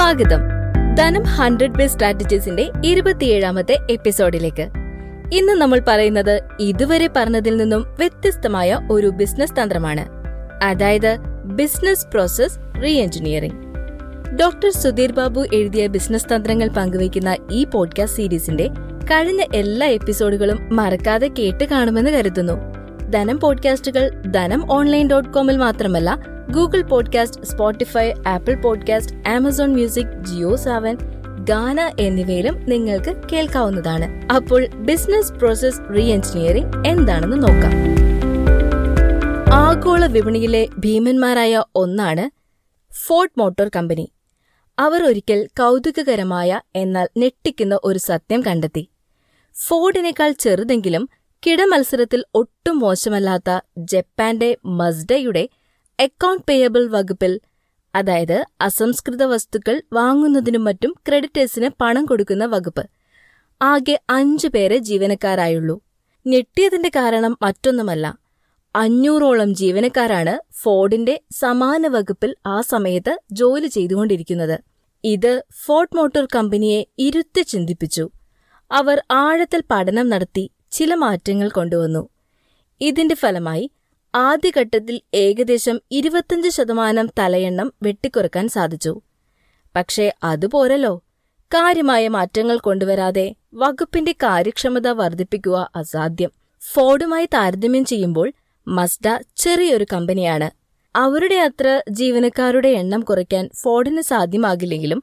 സ്വാഗതം. ധനം hundred bay സ്ട്രാറ്റജീസിന്റെ ഇരുപത്തിയേഴാമത്തെ എപ്പിസോഡിലേക്ക്. ഇന്ന് നമ്മൾ പറയുന്നത് ഇതുവരെ പറഞ്ഞതിൽ നിന്നും വ്യത്യസ്തമായ ഒരു ബിസിനസ് തന്ത്രമാണ്. അതായത് business process re engineering doctor Sudheer Babu എഴുതിയ ബിസിനസ് തന്ത്രങ്ങൾ പങ്കുവയ്ക്കുന്ന ഈ പോഡ്കാസ്റ്റ് സീരീസിന്റെ കഴിഞ്ഞ എല്ലാ എപ്പിസോഡുകളും മറക്കാതെ കേട്ട് കാണുമെന്ന് കരുതുന്നു. ധനം പോഡ്കാസ്റ്റുകൾ ധനം ഓൺലൈൻ ഡോട്ട് കോമിൽ മാത്രമല്ല Google podcast Spotify Apple podcast Amazon music Jio Saavn Gaana എന്നിവയിലും നിങ്ങൾക്ക് കേൾക്കാവുന്നതാണ്. അപ്പോൾ ബിസിനസ് പ്രോസസ് റീ എഞ്ചിനീയറിംഗ് എന്താണെന്ന് നോക്കാം. ആഗോള വിപണിയിലെ ഭീമന്മാരായ ഒന്നാണ് ഫോർട്ട് മോട്ടോർ കമ്പനി അവർ ഒരിക്കൽ കൗതുകകരമായ എന്നാൽ ഞെട്ടിക്കുന്ന ഒരു സത്യം കണ്ടെത്തി. ഫോർഡിനേക്കാൾ ചെറുതെങ്കിലും കിടമത്സരത്തിൽ ഒട്ടും മോശമല്ലാത്ത ജപ്പാന്റെ മസ്ഡയുടെ അക്കൗണ്ട് പേയബിൾ വകുപ്പിൽ അതായത് അസംസ്കൃത വസ്തുക്കൾ വാങ്ങുന്നതിനും മറ്റും ക്രെഡിറ്റേഴ്സിന് പണം കൊടുക്കുന്ന വകുപ്പ്. ആകെ അഞ്ചു പേരെ ജീവനക്കാരായുള്ളൂ. ഞെട്ടിയതിന്റെ കാരണം മറ്റൊന്നുമല്ല. അഞ്ഞൂറോളം ജീവനക്കാരാണ് ഫോർഡിന്റെ സമാന വകുപ്പിൽ ആ സമയത്ത് ജോലി ചെയ്തുകൊണ്ടിരിക്കുന്നത്. ഇത് ഫോർഡ് മോട്ടോർ കമ്പനിയെ ഇരുത്തി ചിന്തിപ്പിച്ചു. അവർ ആഴത്തിൽ പഠനം നടത്തി ചില മാറ്റങ്ങൾ കൊണ്ടുവന്നു. ഇതിന്റെ ഫലമായി ആദ്യഘട്ടത്തിൽ ഏകദേശം ഇരുപത്തിയഞ്ച് ശതമാനം തലയെണ്ണം വെട്ടിക്കുറക്കാൻ സാധിച്ചു. പക്ഷേ അതുപോരല്ലോ. കാര്യമായ മാറ്റങ്ങൾ കൊണ്ടുവരാതെ വകുപ്പിന്റെ കാര്യക്ഷമത വർദ്ധിപ്പിക്കുക അസാധ്യം. ഫോർഡുമായി താരതമ്യം ചെയ്യുമ്പോൾ മസ്ഡ ചെറിയൊരു കമ്പനിയാണ്. അവരുടെ അത്ര ജീവനക്കാരുടെ എണ്ണം കുറയ്ക്കാൻ ഫോർഡിന് സാധ്യമാകില്ലെങ്കിലും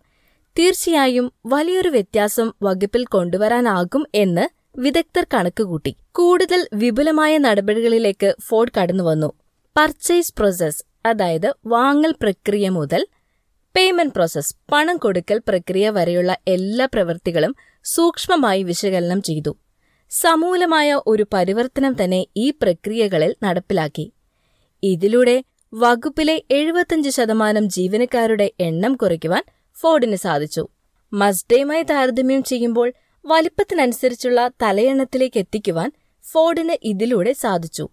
തീർച്ചയായും വലിയൊരു വ്യത്യാസം വകുപ്പിൽ കൊണ്ടുവരാനാകും എന്ന് വിദഗ്ധർ കണക്കുകൂട്ടി കൂടുതൽ വിപുലമായ നടപടികളിലേക്ക് ഫോർഡ് കടന്നുവന്നു പർച്ചേസ് പ്രോസസ് അതായത് വാങ്ങൽ പ്രക്രിയ മുതൽ പേയ്മെന്റ് പ്രോസസ് പണം കൊടുക്കൽ പ്രക്രിയ വരെയുള്ള എല്ലാ പ്രവൃത്തികളും സൂക്ഷ്മമായി വിശകലനം ചെയ്തു. സമൂലമായ ഒരു പരിവർത്തനം തന്നെ ഈ പ്രക്രിയകളിൽ നടപ്പിലാക്കി. ഇതിലൂടെ വകുപ്പിലെ എഴുപത്തഞ്ച് ശതമാനം ജീവനക്കാരുടെ എണ്ണം കുറയ്ക്കുവാൻ ഫോർഡിന് സാധിച്ചു. മസ്ഡയുമായി താരതമ്യം ചെയ്യുമ്പോൾ വലിപ്പത്തിനനുസരിച്ചുള്ള തലയെണ്ണത്തിലേക്ക് എത്തിക്കുവാൻ ഫോർഡിന് ഇതിലൂടെ സാധിച്ചു.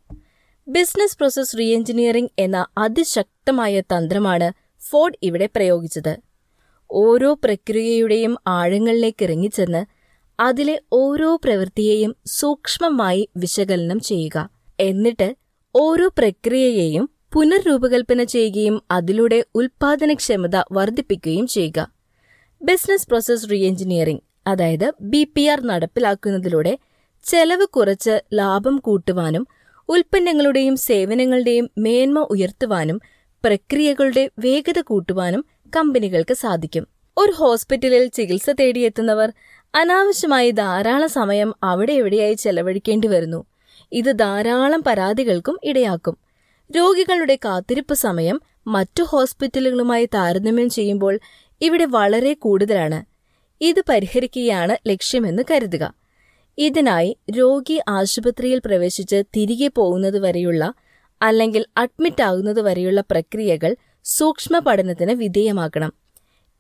ബിസിനസ് പ്രോസസ് റീ എഞ്ചിനീയറിംഗ് എന്ന അതിശക്തമായ തന്ത്രമാണ് ഫോർഡ് ഇവിടെ പ്രയോഗിച്ചത്. ഓരോ പ്രക്രിയയുടെയും ആഴങ്ങളിലേക്ക് ഇറങ്ങിച്ചെന്ന് അതിലെ ഓരോ പ്രവൃത്തിയെയും സൂക്ഷ്മമായി വിശകലനം ചെയ്യുക. എന്നിട്ട് ഓരോ പ്രക്രിയയെയും പുനർരൂപകൽപ്പന ചെയ്യുകയും അതിലൂടെ ഉൽപാദനക്ഷമത വർദ്ധിപ്പിക്കുകയും ചെയ്യുക. ബിസിനസ് പ്രോസസ് റീ എഞ്ചിനീയറിംഗ് അതായത് ബി പി ആർ നടപ്പിലാക്കുന്നതിലൂടെ ചെലവ് കുറച്ച് ലാഭം കൂട്ടുവാനും ഉൽപ്പന്നങ്ങളുടെയും സേവനങ്ങളുടെയും മേന്മ ഉയർത്തുവാനും പ്രക്രിയകളുടെ വേഗത കൂട്ടുവാനും കമ്പനികൾക്ക് സാധിക്കും. ഒരു ഹോസ്പിറ്റലിൽ ചികിത്സ തേടിയെത്തുന്നവർ അനാവശ്യമായി ധാരാളം സമയം അവിടെ എവിടെയായി ചെലവഴിക്കേണ്ടി വരുന്നു. ഇത് ധാരാളം പരാതികൾക്കും ഇടയാക്കും. രോഗികളുടെ കാത്തിരിപ്പ് സമയം മറ്റു ഹോസ്പിറ്റലുകളുമായി താരതമ്യം ചെയ്യുമ്പോൾ ഇവിടെ വളരെ കൂടുതലാണ്. ഇത് പരിഹരിക്കുകയാണ് ലക്ഷ്യമെന്ന് കരുതുക. ഇതിനായി രോഗി ആശുപത്രിയിൽ പ്രവേശിച്ച് തിരികെ പോകുന്നതുവരെയുള്ള അല്ലെങ്കിൽ അഡ്മിറ്റ് ആകുന്നതുവരെയുള്ള പ്രക്രിയകൾ സൂക്ഷ്മ പഠനത്തിന് വിധേയമാക്കണം.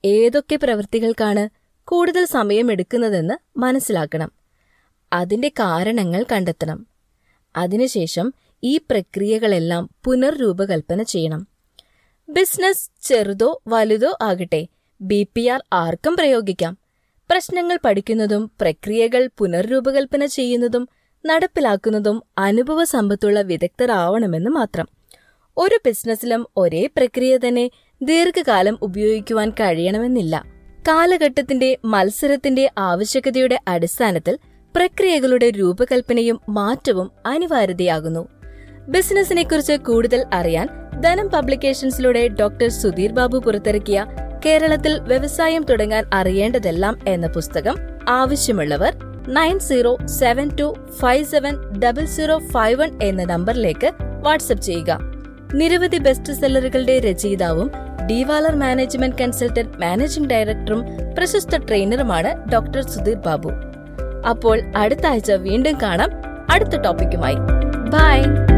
ഏതൊക്കെ പ്രവൃത്തികൾക്കാണ് കൂടുതൽ സമയമെടുക്കുന്നതെന്ന് മനസ്സിലാക്കണം. അതിന്റെ കാരണങ്ങൾ കണ്ടെത്തണം. അതിനുശേഷം ഈ പ്രക്രിയകളെല്ലാം പുനർരൂപകൽപ്പന ചെയ്യണം. ബിസിനസ് ചെറുതോ വലുതോ ആകട്ടെ ബി പി ആർ ആർക്കും പ്രയോഗിക്കാം. പ്രശ്നങ്ങൾ പഠിക്കുന്നതും പ്രക്രിയകൾ പുനർരൂപകൽപ്പന ചെയ്യുന്നതും നടപ്പിലാക്കുന്നതും അനുഭവ സമ്പത്തുള്ള വിദഗ്ധരാവണമെന്ന് മാത്രം. ഒരു ബിസിനസ്സിലും ഒരേ പ്രക്രിയ തന്നെ ദീർഘകാലം ഉപയോഗിക്കുവാൻ കഴിയണമെന്നില്ല. കാലഘട്ടത്തിന്റെ മത്സരത്തിന്റെ ആവശ്യകതയുടെ അടിസ്ഥാനത്തിൽ പ്രക്രിയകളുടെ രൂപകൽപ്പനയും മാറ്റവും അനിവാര്യതയാകുന്നു. ബിസിനസിനെക്കുറിച്ച് കൂടുതൽ അറിയാൻ ധനം പബ്ലിക്കേഷൻസിലൂടെ ഡോക്ടർ സുധീർ ബാബു പുറത്തിറക്കിയ കേരളത്തിൽ വ്യവസായം തുടങ്ങാൻ അറിയേണ്ടതെല്ലാം എന്ന പുസ്തകം ആവശ്യമുള്ളവർ nine zero seven two five seven double zero five one എന്ന നമ്പറിലേക്ക് വാട്സപ്പ് ചെയ്യുക. നിരവധി ബെസ്റ്റ് സെല്ലറുകളുടെ രചയിതാവും ഡിവാലർ മാനേജ്മെന്റ് കൺസൾട്ടന്റ് മാനേജിംഗ് ഡയറക്ടറും പ്രശസ്ത ട്രെയിനറുമാണ് ഡോക്ടർ സുധീർ ബാബു. അപ്പോൾ അടുത്ത ആഴ്ച വീണ്ടും കാണാം. അടുത്ത ടോപ്പിക്കുമായി. ബൈ.